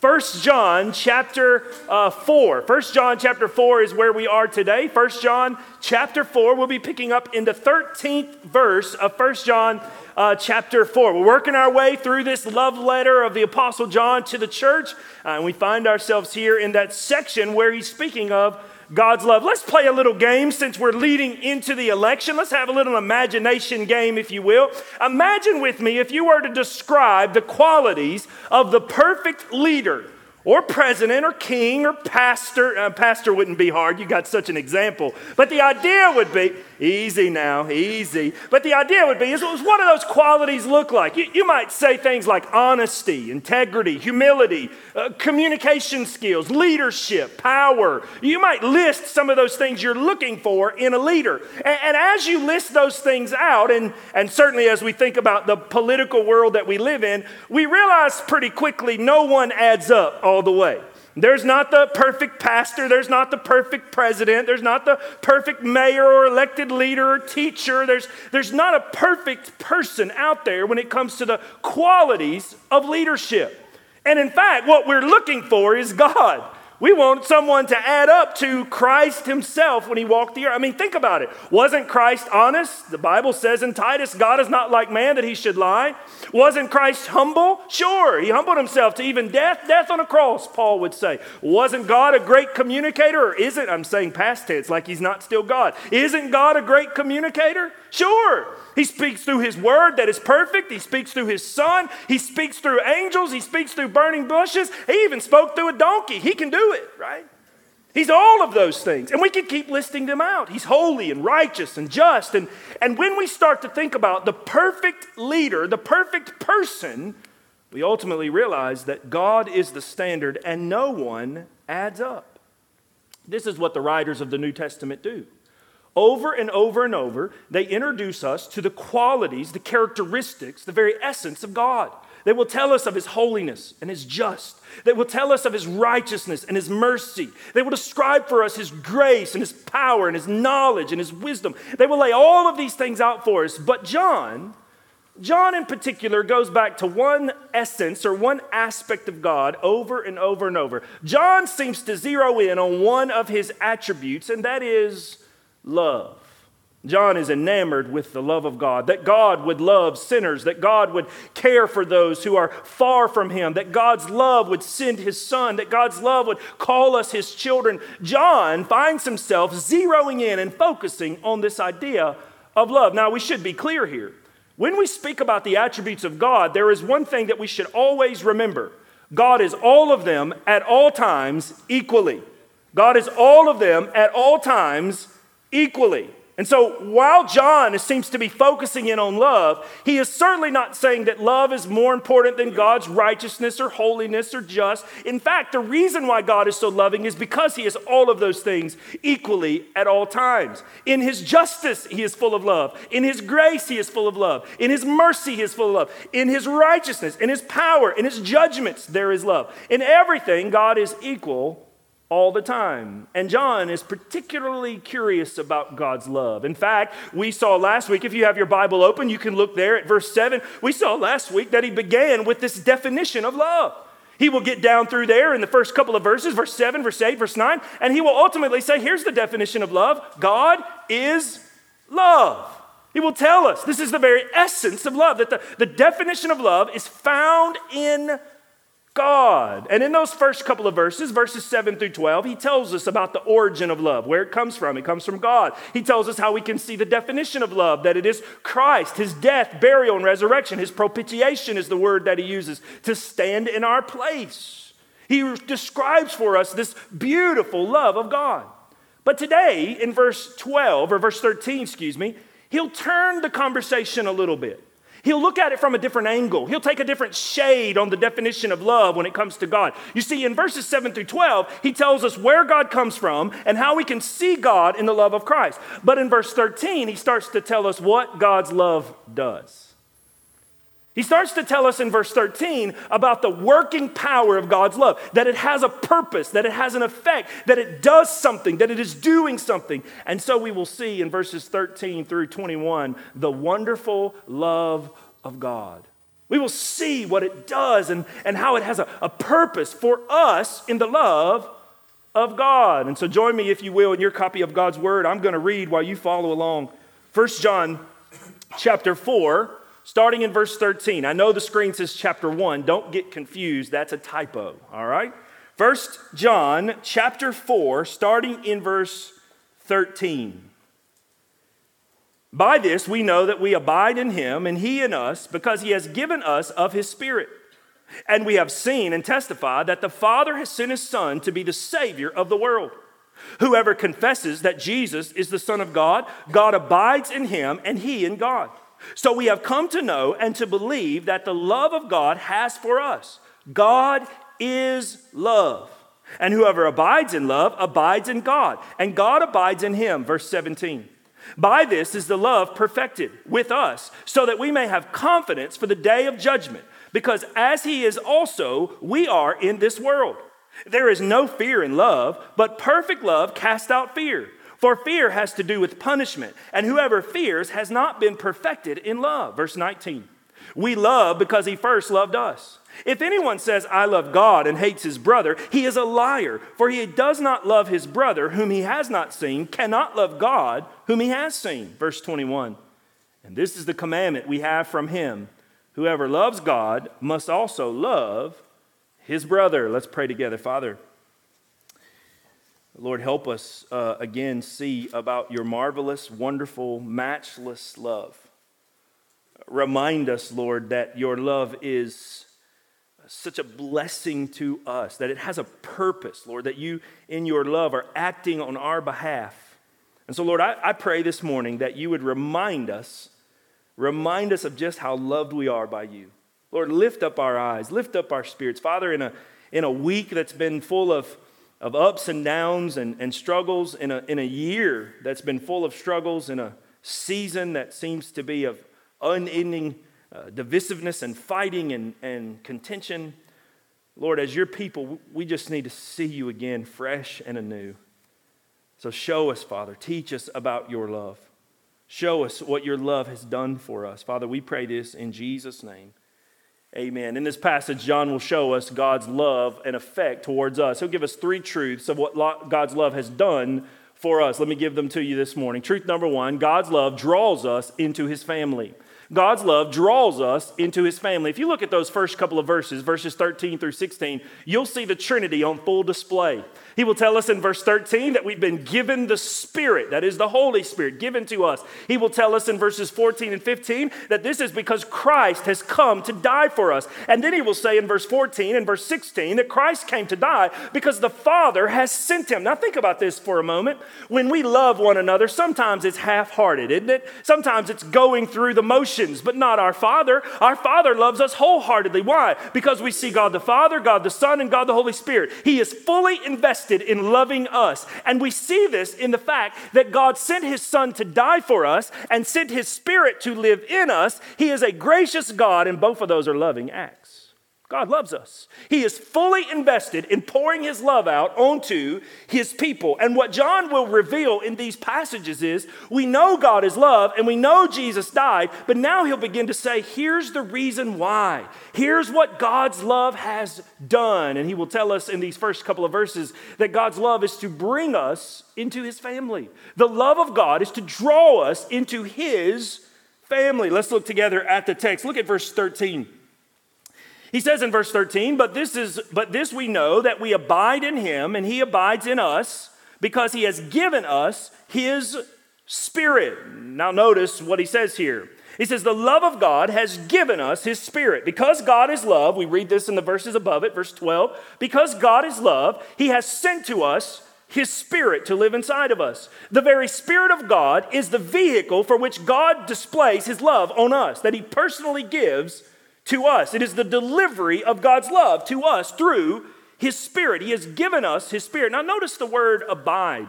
1 John chapter uh, 4. 1 John chapter 4 is where we are today. 1 John chapter 4, we'll be picking up in the 13th verse of 1 John uh, chapter 4. We're working our way through this love letter of the Apostle John to the church, uh, and we find ourselves here in that section where he's speaking of God's love. Let's play a little game since we're leading into the election. Let's have a little imagination game, if you will. Imagine with me if you were to describe the qualities of the perfect leader or president or king or pastor. Uh, pastor wouldn't be hard, you got such an example. But the idea would be easy now, easy. But the idea would be is what do those qualities look like? You, you might say things like honesty, integrity, humility, uh, communication skills, leadership, power. You might list some of those things you're looking for in a leader. And, and as you list those things out, and, and certainly as we think about the political world that we live in, we realize pretty quickly no one adds up all the way. There's not the perfect pastor, there's not the perfect president, there's not the perfect mayor or elected leader or teacher. There's, there's not a perfect person out there when it comes to the qualities of leadership. And in fact, what we're looking for is God. We want someone to add up to Christ himself when he walked the earth. I mean, think about it. Wasn't Christ honest? The Bible says in Titus, God is not like man that he should lie. Wasn't Christ humble? Sure, he humbled himself to even death, death on a cross, Paul would say. Wasn't God a great communicator? Or isn't, I'm saying past tense, like he's not still God. Isn't God a great communicator? Sure. He speaks through his word that is perfect. He speaks through his son. He speaks through angels. He speaks through burning bushes. He even spoke through a donkey. He can do it, right? He's all of those things. And we can keep listing them out. He's holy and righteous and just. And, and when we start to think about the perfect leader, the perfect person, we ultimately realize that God is the standard and no one adds up. This is what the writers of the New Testament do. Over and over and over, they introduce us to the qualities, the characteristics, the very essence of God. They will tell us of his holiness and his just. They will tell us of his righteousness and his mercy. They will describe for us his grace and his power and his knowledge and his wisdom. They will lay all of these things out for us. But John, John in particular, goes back to one essence or one aspect of God over and over and over. John seems to zero in on one of his attributes, and that is love. John is enamored with the love of God, that God would love sinners, that God would care for those who are far from Him, that God's love would send His Son, that God's love would call us His children. John finds himself zeroing in and focusing on this idea of love. Now, we should be clear here. When we speak about the attributes of God, there is one thing that we should always remember God is all of them at all times equally. God is all of them at all times equally. And so while John seems to be focusing in on love, he is certainly not saying that love is more important than God's righteousness or holiness or just. In fact, the reason why God is so loving is because he is all of those things equally at all times. In his justice, he is full of love. In his grace, he is full of love. In his mercy, he is full of love. In his righteousness, in his power, in his judgments, there is love. In everything, God is equal all the time. And John is particularly curious about God's love. In fact, we saw last week, if you have your Bible open, you can look there at verse 7. We saw last week that he began with this definition of love. He will get down through there in the first couple of verses, verse 7, verse 8, verse 9, and he will ultimately say, Here's the definition of love God is love. He will tell us this is the very essence of love, that the, the definition of love is found in God. And in those first couple of verses, verses 7 through 12, he tells us about the origin of love, where it comes from. It comes from God. He tells us how we can see the definition of love, that it is Christ, his death, burial, and resurrection. His propitiation is the word that he uses to stand in our place. He describes for us this beautiful love of God. But today, in verse 12, or verse 13, excuse me, he'll turn the conversation a little bit. He'll look at it from a different angle. He'll take a different shade on the definition of love when it comes to God. You see, in verses 7 through 12, he tells us where God comes from and how we can see God in the love of Christ. But in verse 13, he starts to tell us what God's love does. He starts to tell us in verse 13 about the working power of God's love, that it has a purpose, that it has an effect, that it does something, that it is doing something. And so we will see in verses 13 through 21 the wonderful love of God. We will see what it does and, and how it has a, a purpose for us in the love of God. And so join me, if you will, in your copy of God's Word. I'm going to read while you follow along. 1 John chapter 4, starting in verse 13. I know the screen says chapter 1. Don't get confused. That's a typo, all right? 1 John chapter 4, starting in verse 13. By this we know that we abide in him and he in us because he has given us of his Spirit. And we have seen and testified that the Father has sent his Son to be the Savior of the world. Whoever confesses that Jesus is the Son of God, God abides in him and he in God. So we have come to know and to believe that the love of God has for us. God is love. And whoever abides in love abides in God, and God abides in him. Verse 17. By this is the love perfected with us, so that we may have confidence for the day of judgment, because as he is also, we are in this world. There is no fear in love, but perfect love casts out fear. For fear has to do with punishment, and whoever fears has not been perfected in love. Verse 19. We love because he first loved us. If anyone says, I love God and hates his brother, he is a liar, for he does not love his brother whom he has not seen, cannot love God whom he has seen. Verse 21. And this is the commandment we have from him whoever loves God must also love his brother. Let's pray together. Father, Lord, help us uh, again see about your marvelous, wonderful, matchless love. Remind us, Lord, that your love is such a blessing to us, that it has a purpose, Lord, that you in your love are acting on our behalf. And so, Lord, I, I pray this morning that you would remind us, remind us of just how loved we are by you. Lord, lift up our eyes, lift up our spirits. Father, in a, in a week that's been full of, of ups and downs and, and struggles, in a, in a year that's been full of struggles, in a season that seems to be of unending uh, divisiveness and fighting and, and contention. Lord, as your people, we just need to see you again fresh and anew. So show us, Father. Teach us about your love. Show us what your love has done for us. Father, we pray this in Jesus' name. Amen. In this passage, John will show us God's love and effect towards us. He'll give us three truths of what God's love has done for us. Let me give them to you this morning. Truth number one God's love draws us into his family. God's love draws us into his family. If you look at those first couple of verses, verses 13 through 16, you'll see the Trinity on full display. He will tell us in verse 13 that we've been given the Spirit, that is the Holy Spirit, given to us. He will tell us in verses 14 and 15 that this is because Christ has come to die for us. And then he will say in verse 14 and verse 16 that Christ came to die because the Father has sent him. Now, think about this for a moment. When we love one another, sometimes it's half hearted, isn't it? Sometimes it's going through the motions, but not our Father. Our Father loves us wholeheartedly. Why? Because we see God the Father, God the Son, and God the Holy Spirit. He is fully invested invested in loving us. And we see this in the fact that God sent his son to die for us and sent his spirit to live in us. He is a gracious God, and both of those are loving acts. God loves us. He is fully invested in pouring his love out onto his people. And what John will reveal in these passages is we know God is love and we know Jesus died, but now he'll begin to say, here's the reason why. Here's what God's love has done. And he will tell us in these first couple of verses that God's love is to bring us into his family. The love of God is to draw us into his family. Let's look together at the text. Look at verse 13. He says in verse 13, but this is but this we know that we abide in him and he abides in us because he has given us his spirit. Now notice what he says here. He says the love of God has given us his spirit. Because God is love, we read this in the verses above it, verse 12, because God is love, he has sent to us his spirit to live inside of us. The very spirit of God is the vehicle for which God displays his love on us that he personally gives to us. It is the delivery of God's love to us through His Spirit. He has given us His Spirit. Now, notice the word abide.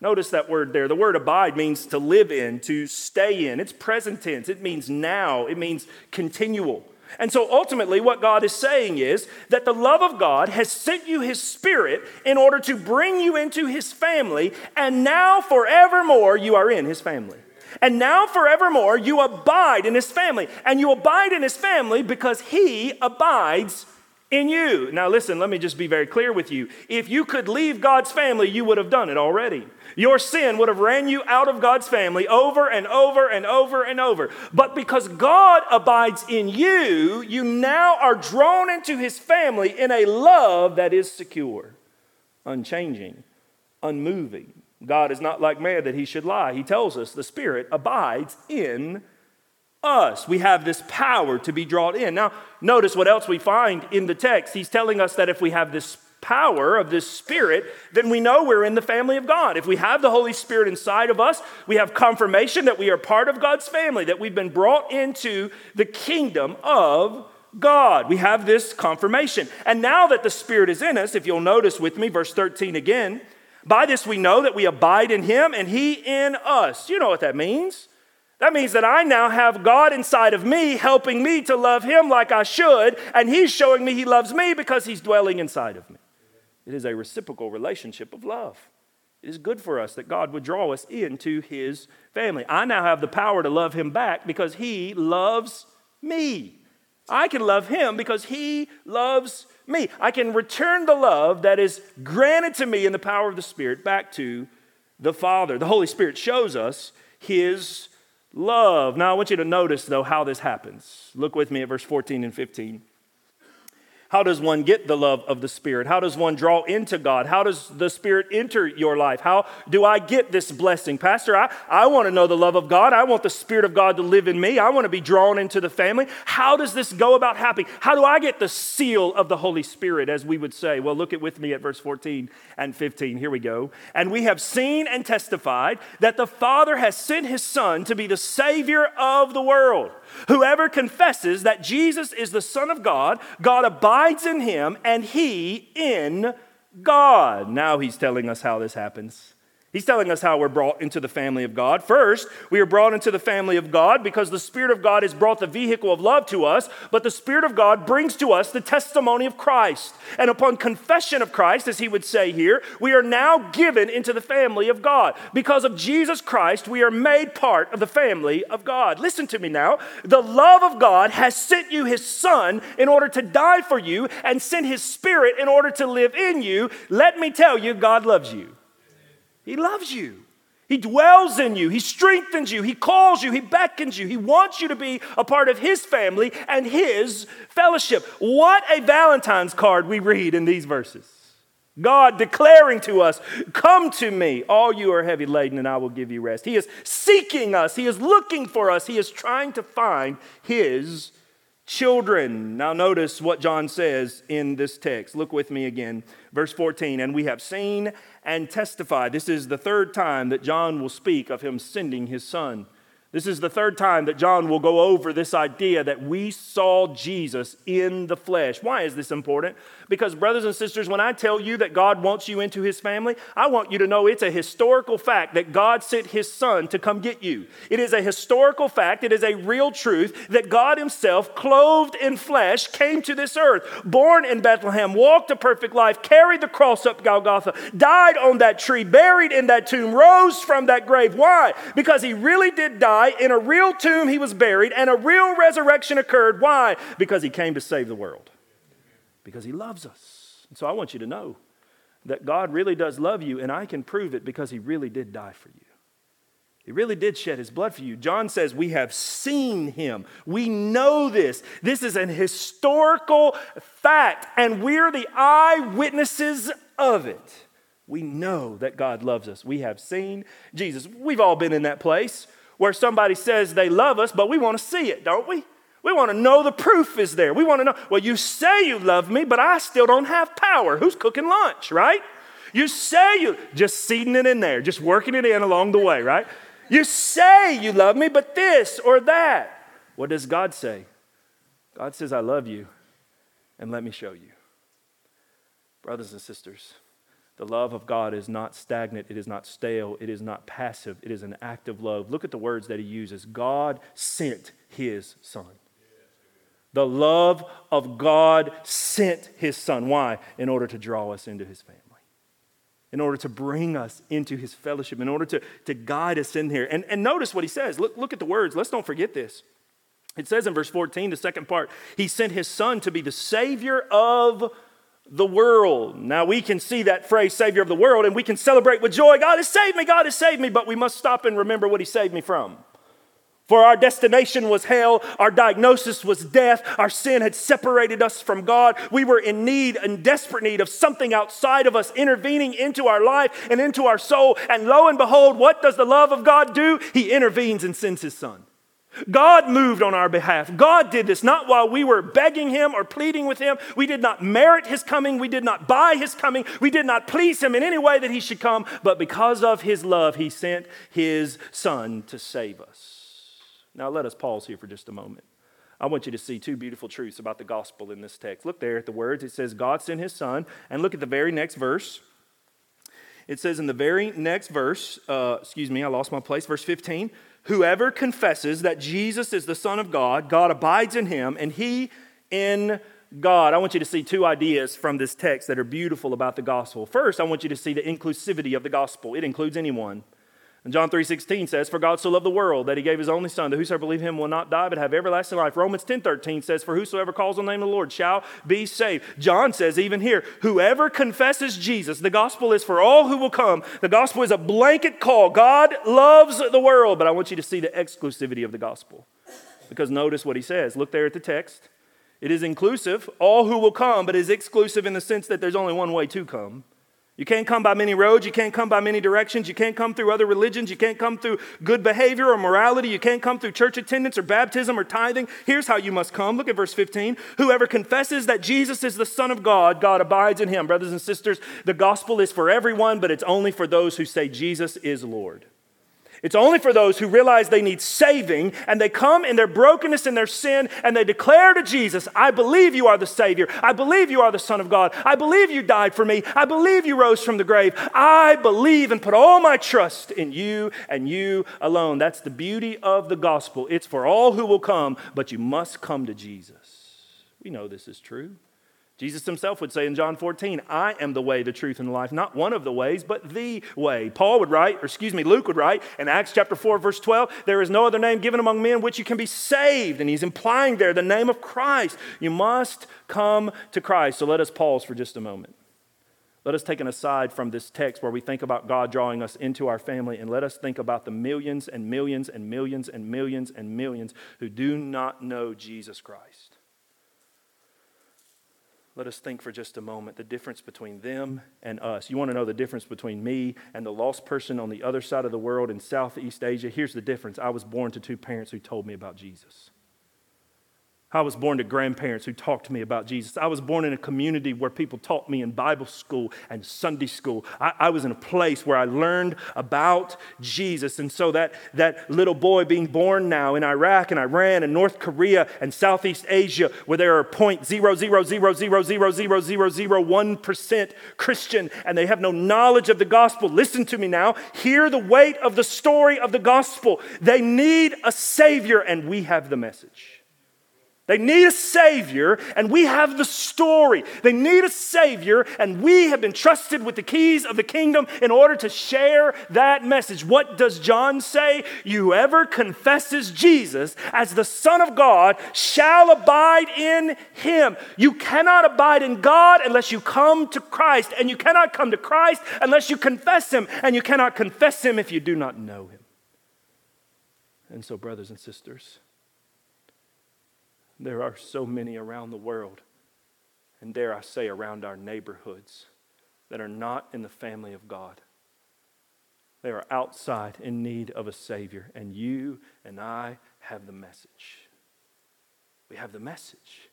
Notice that word there. The word abide means to live in, to stay in. It's present tense, it means now, it means continual. And so ultimately, what God is saying is that the love of God has sent you His Spirit in order to bring you into His family, and now forevermore you are in His family. And now forevermore you abide in his family. And you abide in his family because he abides in you. Now, listen, let me just be very clear with you. If you could leave God's family, you would have done it already. Your sin would have ran you out of God's family over and over and over and over. But because God abides in you, you now are drawn into his family in a love that is secure, unchanging, unmoving. God is not like man that he should lie. He tells us the Spirit abides in us. We have this power to be drawn in. Now, notice what else we find in the text. He's telling us that if we have this power of this Spirit, then we know we're in the family of God. If we have the Holy Spirit inside of us, we have confirmation that we are part of God's family, that we've been brought into the kingdom of God. We have this confirmation. And now that the Spirit is in us, if you'll notice with me, verse 13 again, by this we know that we abide in Him and He in us. You know what that means. That means that I now have God inside of me, helping me to love Him like I should, and He's showing me He loves me because He's dwelling inside of me. It is a reciprocal relationship of love. It is good for us that God would draw us into His family. I now have the power to love Him back because He loves me. I can love Him because He loves me. I can return the love that is granted to me in the power of the Spirit back to the Father. The Holy Spirit shows us His love. Now, I want you to notice, though, how this happens. Look with me at verse 14 and 15. How does one get the love of the Spirit? How does one draw into God? How does the Spirit enter your life? How do I get this blessing? Pastor, I, I want to know the love of God. I want the Spirit of God to live in me. I want to be drawn into the family. How does this go about happening? How do I get the seal of the Holy Spirit, as we would say? Well, look at with me at verse 14 and 15. Here we go. And we have seen and testified that the Father has sent his Son to be the Savior of the world. Whoever confesses that Jesus is the Son of God, God abides in him and he in God. Now he's telling us how this happens. He's telling us how we're brought into the family of God. First, we are brought into the family of God because the Spirit of God has brought the vehicle of love to us, but the Spirit of God brings to us the testimony of Christ. And upon confession of Christ, as he would say here, we are now given into the family of God. Because of Jesus Christ, we are made part of the family of God. Listen to me now. The love of God has sent you his Son in order to die for you and sent his Spirit in order to live in you. Let me tell you, God loves you. He loves you. He dwells in you. He strengthens you. He calls you. He beckons you. He wants you to be a part of His family and His fellowship. What a Valentine's card we read in these verses. God declaring to us, Come to me, all you are heavy laden, and I will give you rest. He is seeking us. He is looking for us. He is trying to find His children. Now, notice what John says in this text. Look with me again. Verse 14. And we have seen and testified. This is the third time that John will speak of him sending his son. This is the third time that John will go over this idea that we saw Jesus in the flesh. Why is this important? Because, brothers and sisters, when I tell you that God wants you into his family, I want you to know it's a historical fact that God sent his son to come get you. It is a historical fact, it is a real truth that God himself, clothed in flesh, came to this earth, born in Bethlehem, walked a perfect life, carried the cross up Golgotha, died on that tree, buried in that tomb, rose from that grave. Why? Because he really did die. In a real tomb, he was buried, and a real resurrection occurred. Why? Because he came to save the world because He loves us. And so I want you to know that God really does love you, and I can prove it because He really did die for you. He really did shed his blood for you. John says, We have seen him. We know this. This is an historical fact, and we're the eyewitnesses of it. We know that God loves us. We have seen Jesus. We've all been in that place where somebody says they love us, but we want to see it, don't we? We want to know the proof is there. We want to know, well, you say you love me, but I still don't have power. Who's cooking lunch, right? You say you, just seeding it in there, just working it in along the way, right? You say you love me, but this or that. What does God say? God says, I love you, and let me show you. Brothers and sisters, the love of God is not stagnant, it is not stale, it is not passive, it is an active love. Look at the words that he uses God sent his son. The love of God sent his son. Why? In order to draw us into his family. in order to bring us into his fellowship, in order to, to guide us in here. And, and notice what he says. Look, look at the words. Let's don't forget this. It says in verse 14, the second part, he sent his son to be the savior of the world. Now we can see that phrase, savior of the world, and we can celebrate with joy. God has saved me, God has saved me, but we must stop and remember what he saved me from. For our destination was hell, our diagnosis was death, our sin had separated us from God. We were in need, in desperate need of something outside of us intervening into our life and into our soul. And lo and behold, what does the love of God do? He intervenes and sends his son. God moved on our behalf. God did this not while we were begging Him or pleading with Him. We did not merit His coming. We did not buy His coming. We did not please Him in any way that He should come. But because of His love, He sent His Son to save us. Now, let us pause here for just a moment. I want you to see two beautiful truths about the gospel in this text. Look there at the words. It says, God sent his son. And look at the very next verse. It says in the very next verse, uh, excuse me, I lost my place, verse 15, whoever confesses that Jesus is the Son of God, God abides in him, and he in God. I want you to see two ideas from this text that are beautiful about the gospel. First, I want you to see the inclusivity of the gospel, it includes anyone. And John 3.16 says, For God so loved the world that he gave his only son, that whosoever believe him will not die, but have everlasting life. Romans 10.13 says, For whosoever calls on the name of the Lord shall be saved. John says even here, whoever confesses Jesus, the gospel is for all who will come. The gospel is a blanket call. God loves the world, but I want you to see the exclusivity of the gospel. Because notice what he says. Look there at the text. It is inclusive, all who will come, but is exclusive in the sense that there's only one way to come. You can't come by many roads. You can't come by many directions. You can't come through other religions. You can't come through good behavior or morality. You can't come through church attendance or baptism or tithing. Here's how you must come. Look at verse 15. Whoever confesses that Jesus is the Son of God, God abides in him. Brothers and sisters, the gospel is for everyone, but it's only for those who say Jesus is Lord. It's only for those who realize they need saving and they come in their brokenness and their sin and they declare to Jesus, I believe you are the Savior. I believe you are the Son of God. I believe you died for me. I believe you rose from the grave. I believe and put all my trust in you and you alone. That's the beauty of the gospel. It's for all who will come, but you must come to Jesus. We know this is true. Jesus himself would say in John 14, I am the way, the truth, and the life. Not one of the ways, but the way. Paul would write, or excuse me, Luke would write in Acts chapter 4, verse 12, there is no other name given among men which you can be saved. And he's implying there the name of Christ. You must come to Christ. So let us pause for just a moment. Let us take an aside from this text where we think about God drawing us into our family and let us think about the millions and millions and millions and millions and millions who do not know Jesus Christ let us think for just a moment the difference between them and us. You want to know the difference between me and the lost person on the other side of the world in Southeast Asia? Here's the difference I was born to two parents who told me about Jesus. I was born to grandparents who talked to me about Jesus. I was born in a community where people taught me in Bible school and Sunday school. I, I, was in a place where I learned about Jesus. And so that, that little boy being born now in Iraq and Iran and North Korea and Southeast Asia, where there are 0.000000001% Christian and they have no knowledge of the gospel, listen to me now. Hear the weight of the story of the gospel. They need a Savior, and we have the message. They need a Savior, and we have the story. They need a Savior, and we have been trusted with the keys of the kingdom in order to share that message. What does John say? Whoever confesses Jesus as the Son of God shall abide in him. You cannot abide in God unless you come to Christ, and you cannot come to Christ unless you confess him, and you cannot confess him if you do not know him. And so, brothers and sisters, there are so many around the world, and dare I say, around our neighborhoods, that are not in the family of God. They are outside in need of a Savior, and you and I have the message. We have the message.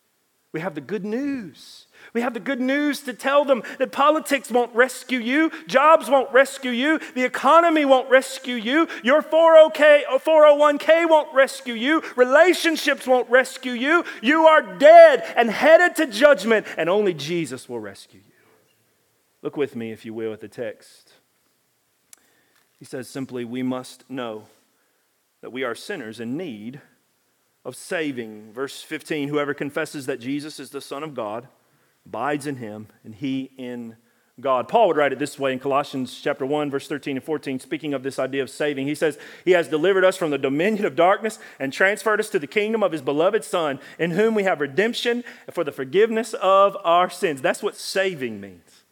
We have the good news. We have the good news to tell them that politics won't rescue you, jobs won't rescue you, the economy won't rescue you, your 401k uh, won't rescue you, relationships won't rescue you. You are dead and headed to judgment, and only Jesus will rescue you. Look with me, if you will, at the text. He says simply, We must know that we are sinners in need of saving. Verse 15 Whoever confesses that Jesus is the Son of God abides in him, and he in God. Paul would write it this way in Colossians chapter 1 verse 13 and 14 speaking of this idea of saving. He says, "He has delivered us from the dominion of darkness and transferred us to the kingdom of his beloved son, in whom we have redemption for the forgiveness of our sins." That's what saving means.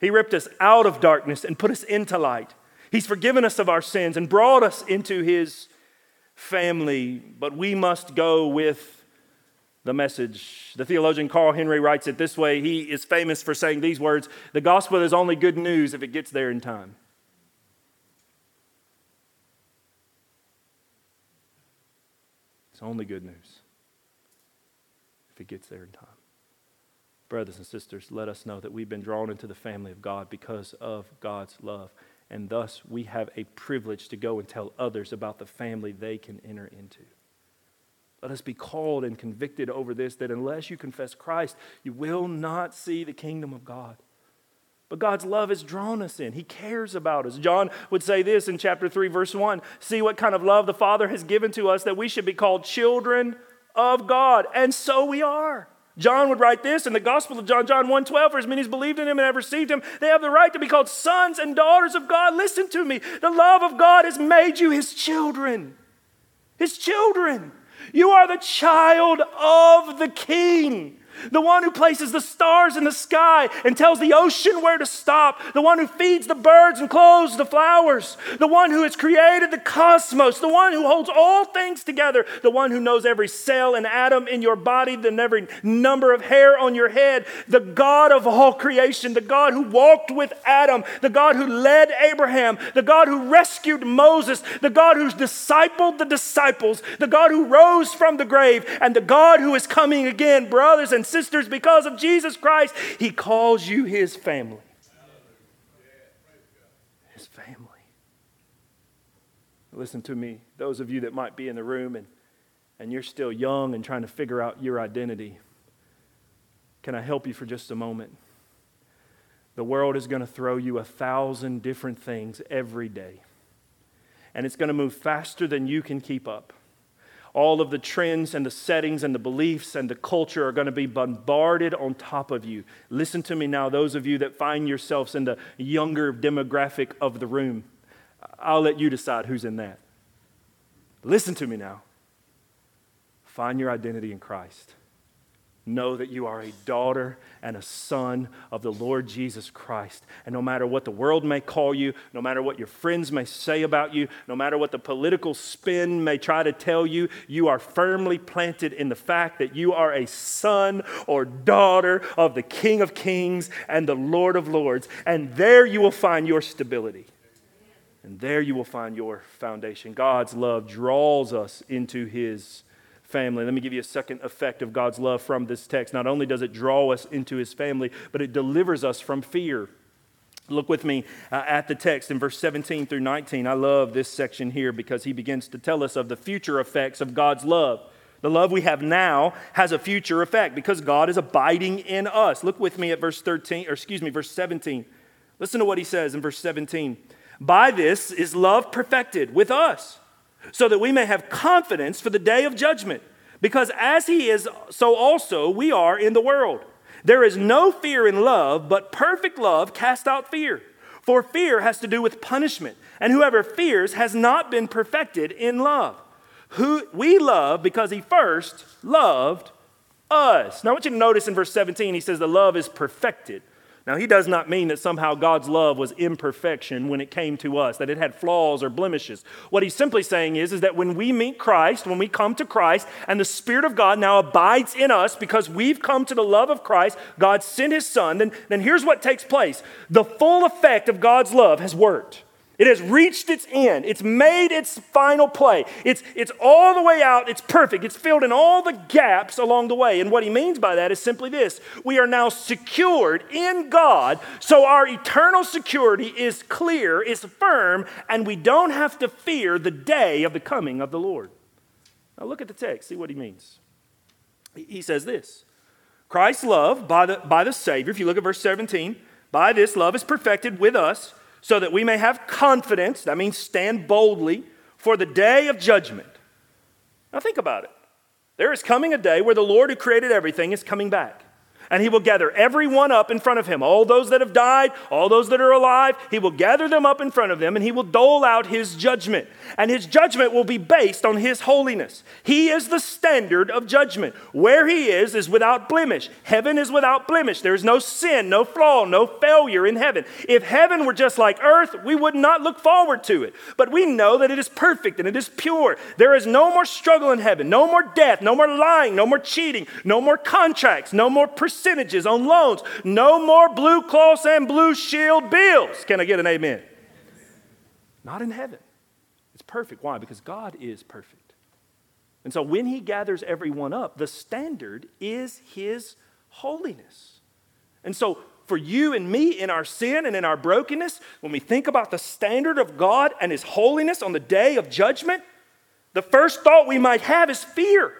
He ripped us out of darkness and put us into light. He's forgiven us of our sins and brought us into his family, but we must go with the message. The theologian Carl Henry writes it this way. He is famous for saying these words The gospel is only good news if it gets there in time. It's only good news if it gets there in time. Brothers and sisters, let us know that we've been drawn into the family of God because of God's love. And thus, we have a privilege to go and tell others about the family they can enter into. Let us be called and convicted over this that unless you confess Christ, you will not see the kingdom of God. But God's love has drawn us in. He cares about us. John would say this in chapter 3, verse 1 See what kind of love the Father has given to us that we should be called children of God. And so we are. John would write this in the Gospel of John, John 1:12, for as many as believed in him and have received him, they have the right to be called sons and daughters of God. Listen to me. The love of God has made you his children. His children. You are the child of the king the one who places the stars in the sky and tells the ocean where to stop, the one who feeds the birds and clothes the flowers, the one who has created the cosmos, the one who holds all things together, the one who knows every cell and atom in your body, and every number of hair on your head, the God of all creation, the God who walked with Adam, the God who led Abraham, the God who rescued Moses, the God who's discipled the disciples, the God who rose from the grave, and the God who is coming again, brothers and sisters, because of Jesus Christ, He calls you His family. His family. Listen to me, those of you that might be in the room and, and you're still young and trying to figure out your identity. Can I help you for just a moment? The world is going to throw you a thousand different things every day. And it's going to move faster than you can keep up all of the trends and the settings and the beliefs and the culture are going to be bombarded on top of you. Listen to me now, those of you that find yourselves in the younger demographic of the room. I'll let you decide who's in that. Listen to me now. Find your identity in Christ. Know that you are a daughter and a son of the Lord Jesus Christ. And no matter what the world may call you, no matter what your friends may say about you, no matter what the political spin may try to tell you, you are firmly planted in the fact that you are a son or daughter of the King of Kings and the Lord of Lords. And there you will find your stability. And there you will find your foundation. God's love draws us into his family. Let me give you a second effect of God's love from this text. Not only does it draw us into his family, but it delivers us from fear. Look with me uh, at the text in verse 17 through 19. I love this section here because he begins to tell us of the future effects of God's love. The love we have now has a future effect because God is abiding in us. Look with me at verse 13, or excuse me, verse 17. Listen to what he says in verse 17. By this is love perfected with us so that we may have confidence for the day of judgment. Because as he is, so also we are in the world. There is no fear in love, but perfect love casts out fear. For fear has to do with punishment, and whoever fears has not been perfected in love. Who we love because he first loved us. Now I want you to notice in verse 17, he says the love is perfected. Now, he does not mean that somehow God's love was imperfection when it came to us, that it had flaws or blemishes. What he's simply saying is, is that when we meet Christ, when we come to Christ, and the Spirit of God now abides in us because we've come to the love of Christ, God sent his Son, then, then here's what takes place the full effect of God's love has worked. It has reached its end. It's made its final play. It's, it's all the way out. It's perfect. It's filled in all the gaps along the way. And what he means by that is simply this we are now secured in God, so our eternal security is clear, is firm, and we don't have to fear the day of the coming of the Lord. Now look at the text, see what he means. He says this Christ's love by the, by the Savior, if you look at verse 17, by this love is perfected with us so that we may have confidence, that means stand boldly, for the day of judgment. Now think about it. There is coming a day where the Lord who created everything is coming back. And he will gather everyone up in front of him. All those that have died, all those that are alive, he will gather them up in front of them and he will dole out his judgment. And his judgment will be based on his holiness. He is the standard of judgment. Where he is, is without blemish. Heaven is without blemish. There is no sin, no flaw, no failure in heaven. If heaven were just like earth, we would not look forward to it. But we know that it is perfect and it is pure. There is no more struggle in heaven, no more death, no more lying, no more cheating, no more contracts, no more percentages on loans, no more blue cross and blue shield bills. Can I get an amen? Not in heaven. It's perfect. Why? Because God is perfect. And so when he gathers everyone up, the standard is his holiness. And so for you and me in our sin and in our brokenness, when we think about the standard of God and his holiness on the day of judgment, the first thought we might have is fear.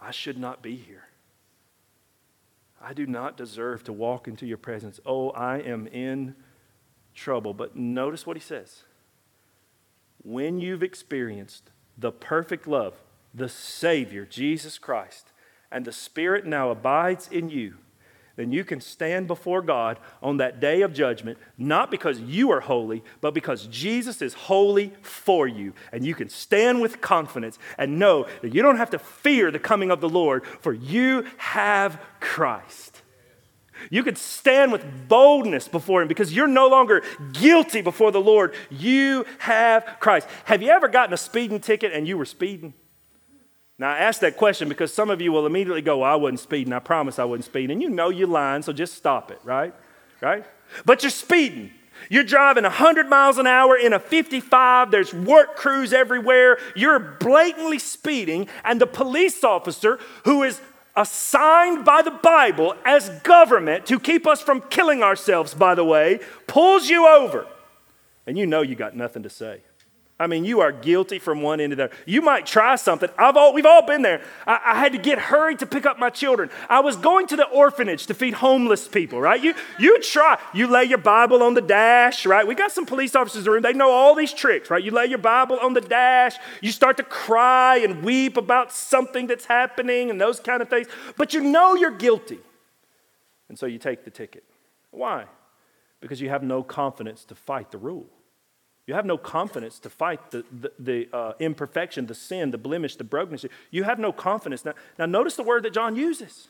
I should not be here. I do not deserve to walk into your presence. Oh, I am in trouble. But notice what he says. When you've experienced the perfect love, the Savior, Jesus Christ, and the Spirit now abides in you, then you can stand before God on that day of judgment, not because you are holy, but because Jesus is holy for you. And you can stand with confidence and know that you don't have to fear the coming of the Lord, for you have Christ. You can stand with boldness before Him because you're no longer guilty before the Lord. You have Christ. Have you ever gotten a speeding ticket and you were speeding? Now, I ask that question because some of you will immediately go, well, I wasn't speeding. I promise I wasn't speeding. And you know you're lying, so just stop it, right? Right? But you're speeding. You're driving 100 miles an hour in a 55. There's work crews everywhere. You're blatantly speeding. And the police officer, who is assigned by the Bible as government to keep us from killing ourselves, by the way, pulls you over. And you know you got nothing to say. I mean, you are guilty from one end to the other. You might try something. I've all, we've all been there. I, I, had to get hurried to pick up my children. I was going to the orphanage to feed homeless people, right? You, you try. You lay your Bible on the dash, right? We got some police officers in the room. They know all these tricks, right? You lay your Bible on the dash. You start to cry and weep about something that's happening and those kind of things. But you know you're guilty. And so you take the ticket. Why? Because you have no confidence to fight the rule. You have no confidence to fight the, the, the uh, imperfection, the sin, the blemish, the brokenness. You have no confidence. Now, now, notice the word that John uses.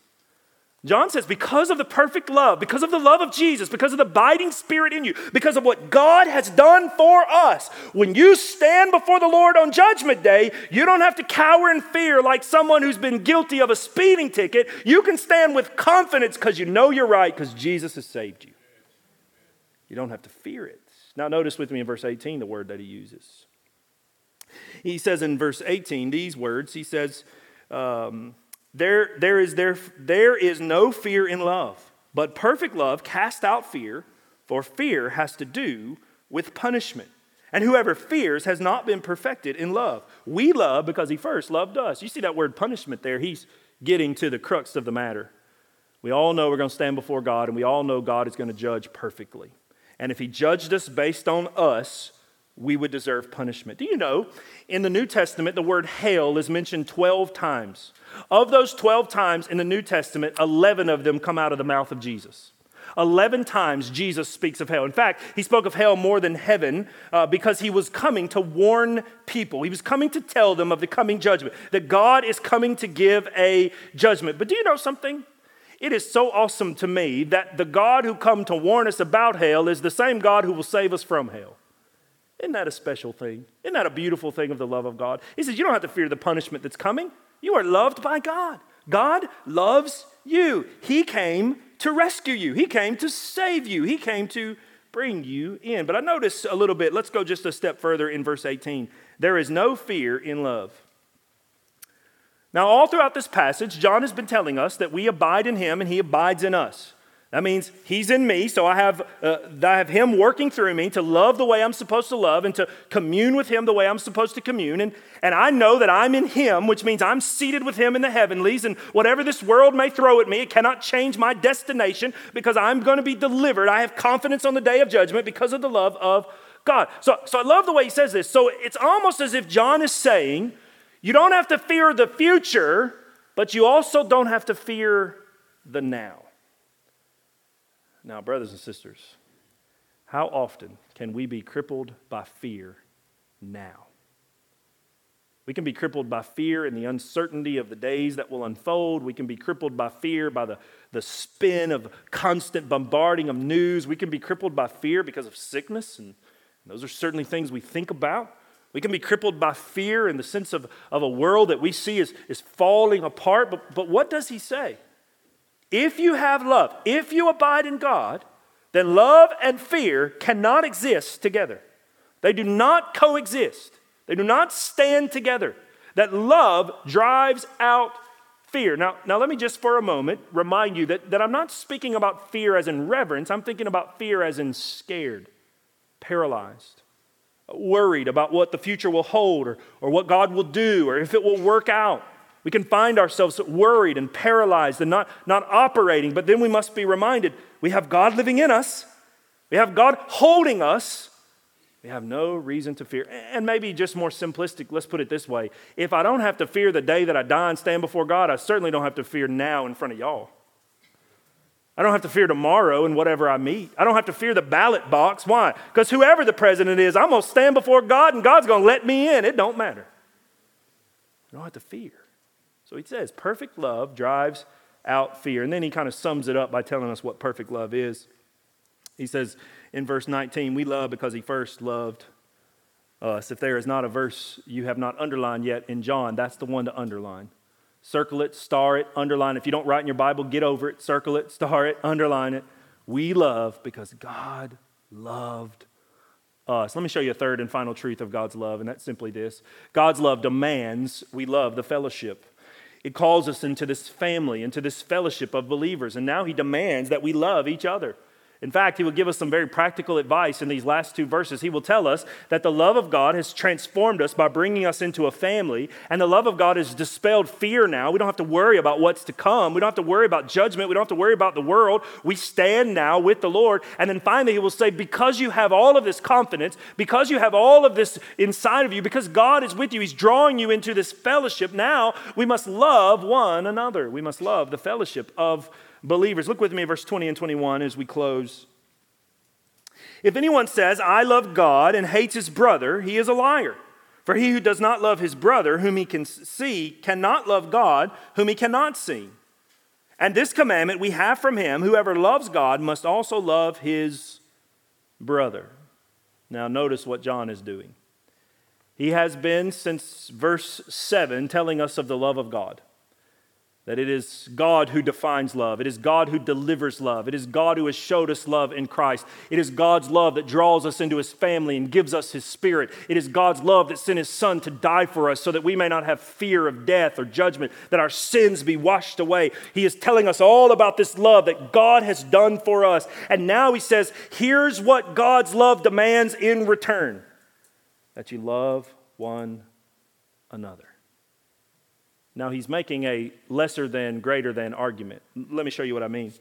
John says, because of the perfect love, because of the love of Jesus, because of the abiding spirit in you, because of what God has done for us, when you stand before the Lord on Judgment Day, you don't have to cower in fear like someone who's been guilty of a speeding ticket. You can stand with confidence because you know you're right because Jesus has saved you. You don't have to fear it. Now, notice with me in verse 18 the word that he uses. He says in verse 18 these words He says, um, there, there, is, there, there is no fear in love, but perfect love casts out fear, for fear has to do with punishment. And whoever fears has not been perfected in love. We love because he first loved us. You see that word punishment there? He's getting to the crux of the matter. We all know we're going to stand before God, and we all know God is going to judge perfectly. And if he judged us based on us, we would deserve punishment. Do you know, in the New Testament, the word hell is mentioned 12 times. Of those 12 times in the New Testament, 11 of them come out of the mouth of Jesus. 11 times Jesus speaks of hell. In fact, he spoke of hell more than heaven uh, because he was coming to warn people. He was coming to tell them of the coming judgment, that God is coming to give a judgment. But do you know something? It is so awesome to me that the God who come to warn us about hell is the same God who will save us from hell. Isn't that a special thing? Isn't that a beautiful thing of the love of God? He says, You don't have to fear the punishment that's coming. You are loved by God. God loves you. He came to rescue you, He came to save you, He came to bring you in. But I notice a little bit, let's go just a step further in verse 18. There is no fear in love. Now, all throughout this passage, John has been telling us that we abide in him and he abides in us. That means he's in me, so I have, uh, I have him working through me to love the way I'm supposed to love and to commune with him the way I'm supposed to commune. And, and I know that I'm in him, which means I'm seated with him in the heavenlies. And whatever this world may throw at me, it cannot change my destination because I'm going to be delivered. I have confidence on the day of judgment because of the love of God. So, so I love the way he says this. So it's almost as if John is saying, you don't have to fear the future, but you also don't have to fear the now. Now, brothers and sisters, how often can we be crippled by fear now? We can be crippled by fear and the uncertainty of the days that will unfold. We can be crippled by fear by the, the spin of constant bombarding of news. We can be crippled by fear because of sickness, and those are certainly things we think about. We can be crippled by fear and the sense of, of a world that we see is, is falling apart. But, but what does he say? If you have love, if you abide in God, then love and fear cannot exist together. They do not coexist. They do not stand together. That love drives out fear. Now, now let me just for a moment remind you that, that I'm not speaking about fear as in reverence, I'm thinking about fear as in scared, paralyzed, worried about what the future will hold or, or what God will do or if it will work out. We can find ourselves worried and paralyzed and not, not operating, but then we must be reminded we have God living in us, we have God holding us, we have no reason to fear. And maybe just more simplistic, let's put it this way. If I don't have to fear the day that I die and stand before God, I certainly don't have to fear now in front of y'all. I don't have to fear tomorrow and whatever I meet. I don't have to fear the ballot box. Why? Because whoever the president is, I'm going to stand before God and God's going to let me in. It don't matter. I don't have to fear. So he says, perfect love drives out fear. And then he kind of sums it up by telling us what perfect love is. He says, in verse 19, we love because he first loved us. If there is not a verse you have not underlined yet in John, that's the one to underline. Circle it, star it, underline. If you don't write in your Bible, get over it, circle it, star it, underline it. We love because God loved us. Let me show you a third and final truth of God's love, and that's simply this God's love demands we love the fellowship. It calls us into this family, into this fellowship of believers, and now He demands that we love each other. In fact, he will give us some very practical advice in these last two verses. He will tell us that the love of God has transformed us by bringing us into a family, and the love of God has dispelled fear now. We don't have to worry about what's to come. We don't have to worry about judgment. We don't have to worry about the world. We stand now with the Lord. And then finally, he will say, Because you have all of this confidence, because you have all of this inside of you, because God is with you, He's drawing you into this fellowship, now we must love one another. We must love the fellowship of believers. Look with me verse 20 and 21 as we close. If anyone says, I love God and hates his brother, he is a liar. For he who does not love his brother, whom he can see, cannot love God, whom he cannot see. And this commandment we have from him whoever loves God must also love his brother. Now, notice what John is doing. He has been, since verse 7, telling us of the love of God. That it is God who defines love. It is God who delivers love. It is God who has showed us love in Christ. It is God's love that draws us into his family and gives us his spirit. It is God's love that sent his son to die for us so that we may not have fear of death or judgment, that our sins be washed away. He is telling us all about this love that God has done for us. And now he says, here's what God's love demands in return that you love one another. Now he's making a lesser than, greater than argument. Let me show you what I mean.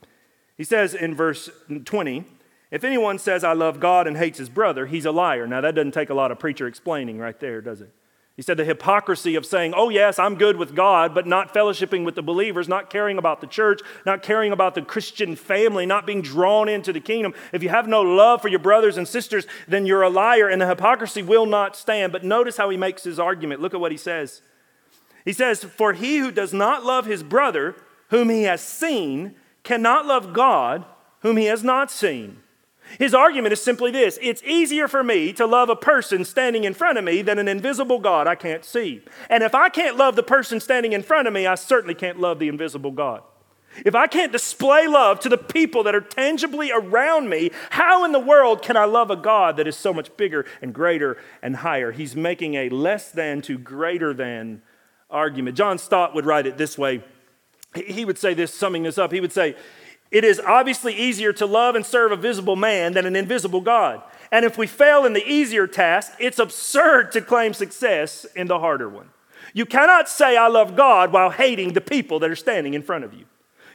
He says in verse 20, if anyone says, I love God and hates his brother, he's a liar. Now that doesn't take a lot of preacher explaining right there, does it? He said the hypocrisy of saying, Oh, yes, I'm good with God, but not fellowshipping with the believers, not caring about the church, not caring about the Christian family, not being drawn into the kingdom. If you have no love for your brothers and sisters, then you're a liar, and the hypocrisy will not stand. But notice how he makes his argument. Look at what he says. He says, For he who does not love his brother, whom he has seen, cannot love God, whom he has not seen. His argument is simply this it's easier for me to love a person standing in front of me than an invisible God I can't see. And if I can't love the person standing in front of me, I certainly can't love the invisible God. If I can't display love to the people that are tangibly around me, how in the world can I love a God that is so much bigger and greater and higher? He's making a less than to greater than argument. John Stott would write it this way. He would say this, summing this up. He would say, It is obviously easier to love and serve a visible man than an invisible God. And if we fail in the easier task, it's absurd to claim success in the harder one. You cannot say, I love God while hating the people that are standing in front of you.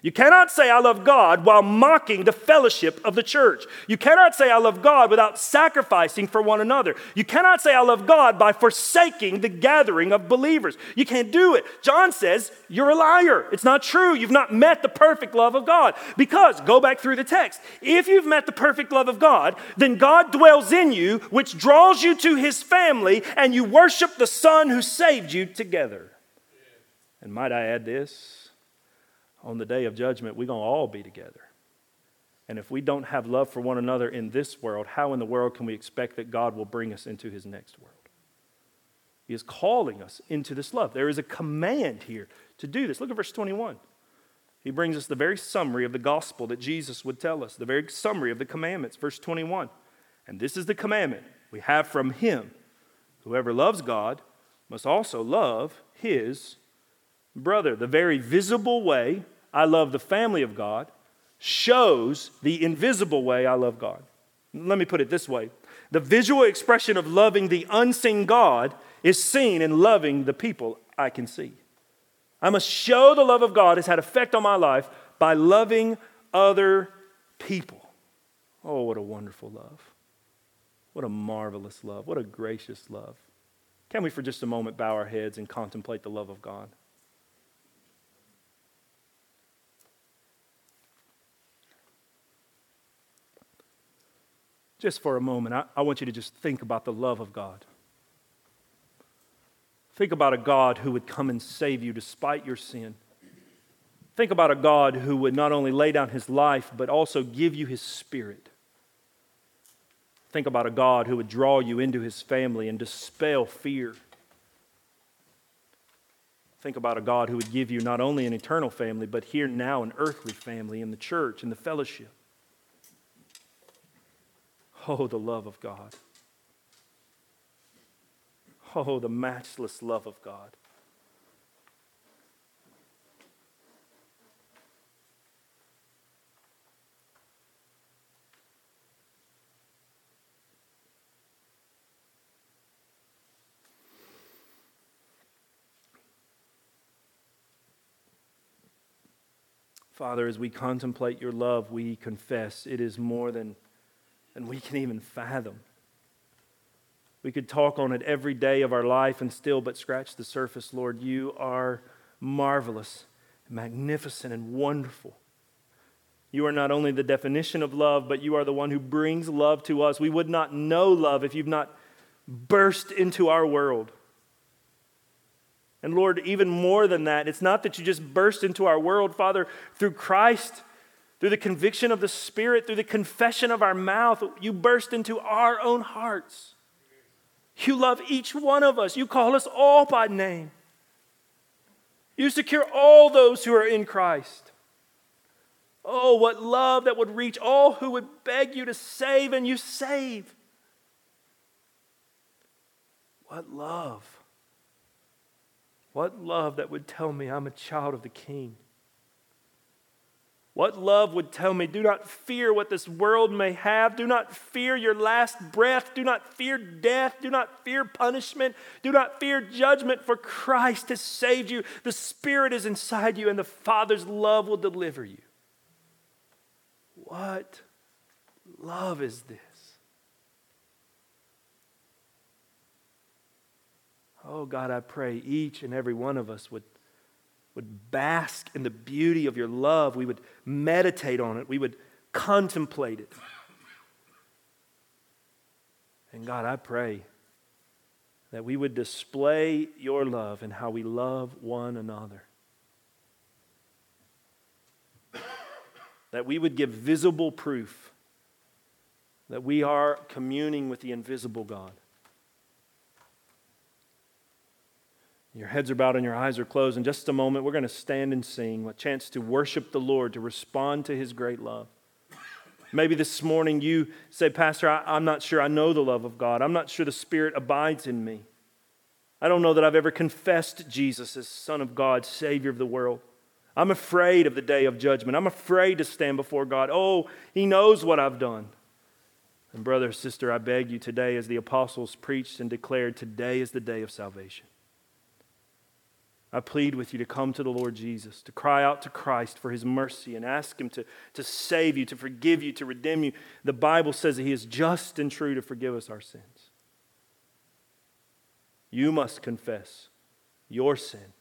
You cannot say, I love God while mocking the fellowship of the church. You cannot say, I love God without sacrificing for one another. You cannot say, I love God by forsaking the gathering of believers. You can't do it. John says, You're a liar. It's not true. You've not met the perfect love of God. Because, go back through the text, if you've met the perfect love of God, then God dwells in you, which draws you to his family, and you worship the Son who saved you together. And might I add this? On the day of judgment, we're going to all be together. And if we don't have love for one another in this world, how in the world can we expect that God will bring us into his next world? He is calling us into this love. There is a command here to do this. Look at verse 21. He brings us the very summary of the gospel that Jesus would tell us, the very summary of the commandments. Verse 21. And this is the commandment we have from him whoever loves God must also love his brother. The very visible way I love the family of God shows the invisible way I love God. Let me put it this way the visual expression of loving the unseen God is seen in loving the people I can see. I must show the love of God has had effect on my life by loving other people. Oh, what a wonderful love. What a marvelous love. What a gracious love. Can we, for just a moment, bow our heads and contemplate the love of God? Just for a moment, I, I want you to just think about the love of God. Think about a God who would come and save you despite your sin. Think about a God who would not only lay down his life, but also give you his spirit. Think about a God who would draw you into his family and dispel fear. Think about a God who would give you not only an eternal family, but here now an earthly family in the church, in the fellowship. Oh, the love of God. Oh, the matchless love of God. Father, as we contemplate your love, we confess it is more than than we can even fathom. We could talk on it every day of our life and still but scratch the surface, Lord. You are marvelous, magnificent, and wonderful. You are not only the definition of love, but you are the one who brings love to us. We would not know love if you've not burst into our world. And Lord, even more than that, it's not that you just burst into our world, Father, through Christ through the conviction of the Spirit, through the confession of our mouth, you burst into our own hearts. You love each one of us. You call us all by name. You secure all those who are in Christ. Oh, what love that would reach all who would beg you to save, and you save. What love. What love that would tell me I'm a child of the King. What love would tell me, do not fear what this world may have. Do not fear your last breath. Do not fear death. Do not fear punishment. Do not fear judgment, for Christ has saved you. The Spirit is inside you, and the Father's love will deliver you. What love is this? Oh, God, I pray each and every one of us would would bask in the beauty of your love. We would meditate on it. We would contemplate it. And God, I pray that we would display your love and how we love one another. That we would give visible proof that we are communing with the invisible God. Your heads are bowed and your eyes are closed. In just a moment, we're going to stand and sing, a chance to worship the Lord, to respond to his great love. Maybe this morning you say, Pastor, I, am not sure I know the love of God. I'm not sure the Spirit abides in me. I don't know that I've ever confessed Jesus as Son of God, Savior of the world. I'm afraid of the day of judgment. I'm afraid to stand before God. Oh, He knows what I've done. And, brother, sister, I beg you today, as the apostles preached and declared, today is the day of salvation. I plead with you to come to the Lord Jesus, to cry out to Christ for his mercy and ask him to, to save you, to forgive you, to redeem you. The Bible says that he is just and true to forgive us our sins. You must confess your sin.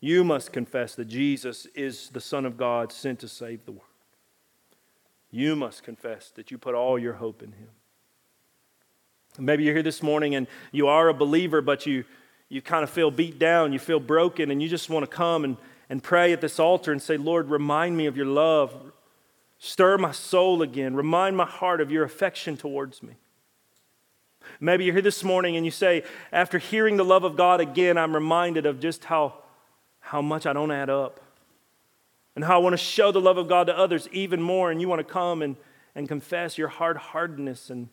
You must confess that Jesus is the Son of God sent to save the world. You must confess that you put all your hope in him. Maybe you're here this morning and you are a believer, but you you kind of feel beat down, you feel broken, and you just want to come and, and pray at this altar and say, Lord, remind me of your love. Stir my soul again. Remind my heart of your affection towards me. Maybe you're here this morning and you say, after hearing the love of God again, I'm reminded of just how, how much I don't add up and how I want to show the love of God to others even more. And you want to come and, and confess your hard hardness and,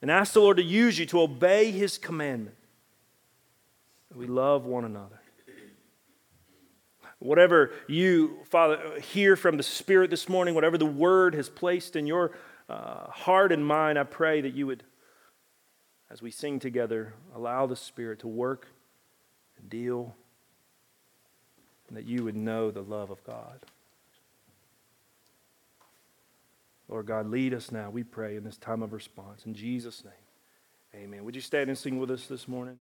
and ask the Lord to use you to obey his commandment we love one another. Whatever you, Father, hear from the Spirit this morning, whatever the Word has placed in your uh, heart and mind, I pray that you would, as we sing together, allow the Spirit to work and deal, and that you would know the love of God. Lord God, lead us now, we pray, in this time of response. In Jesus' name, amen. Would you stand and sing with us this morning?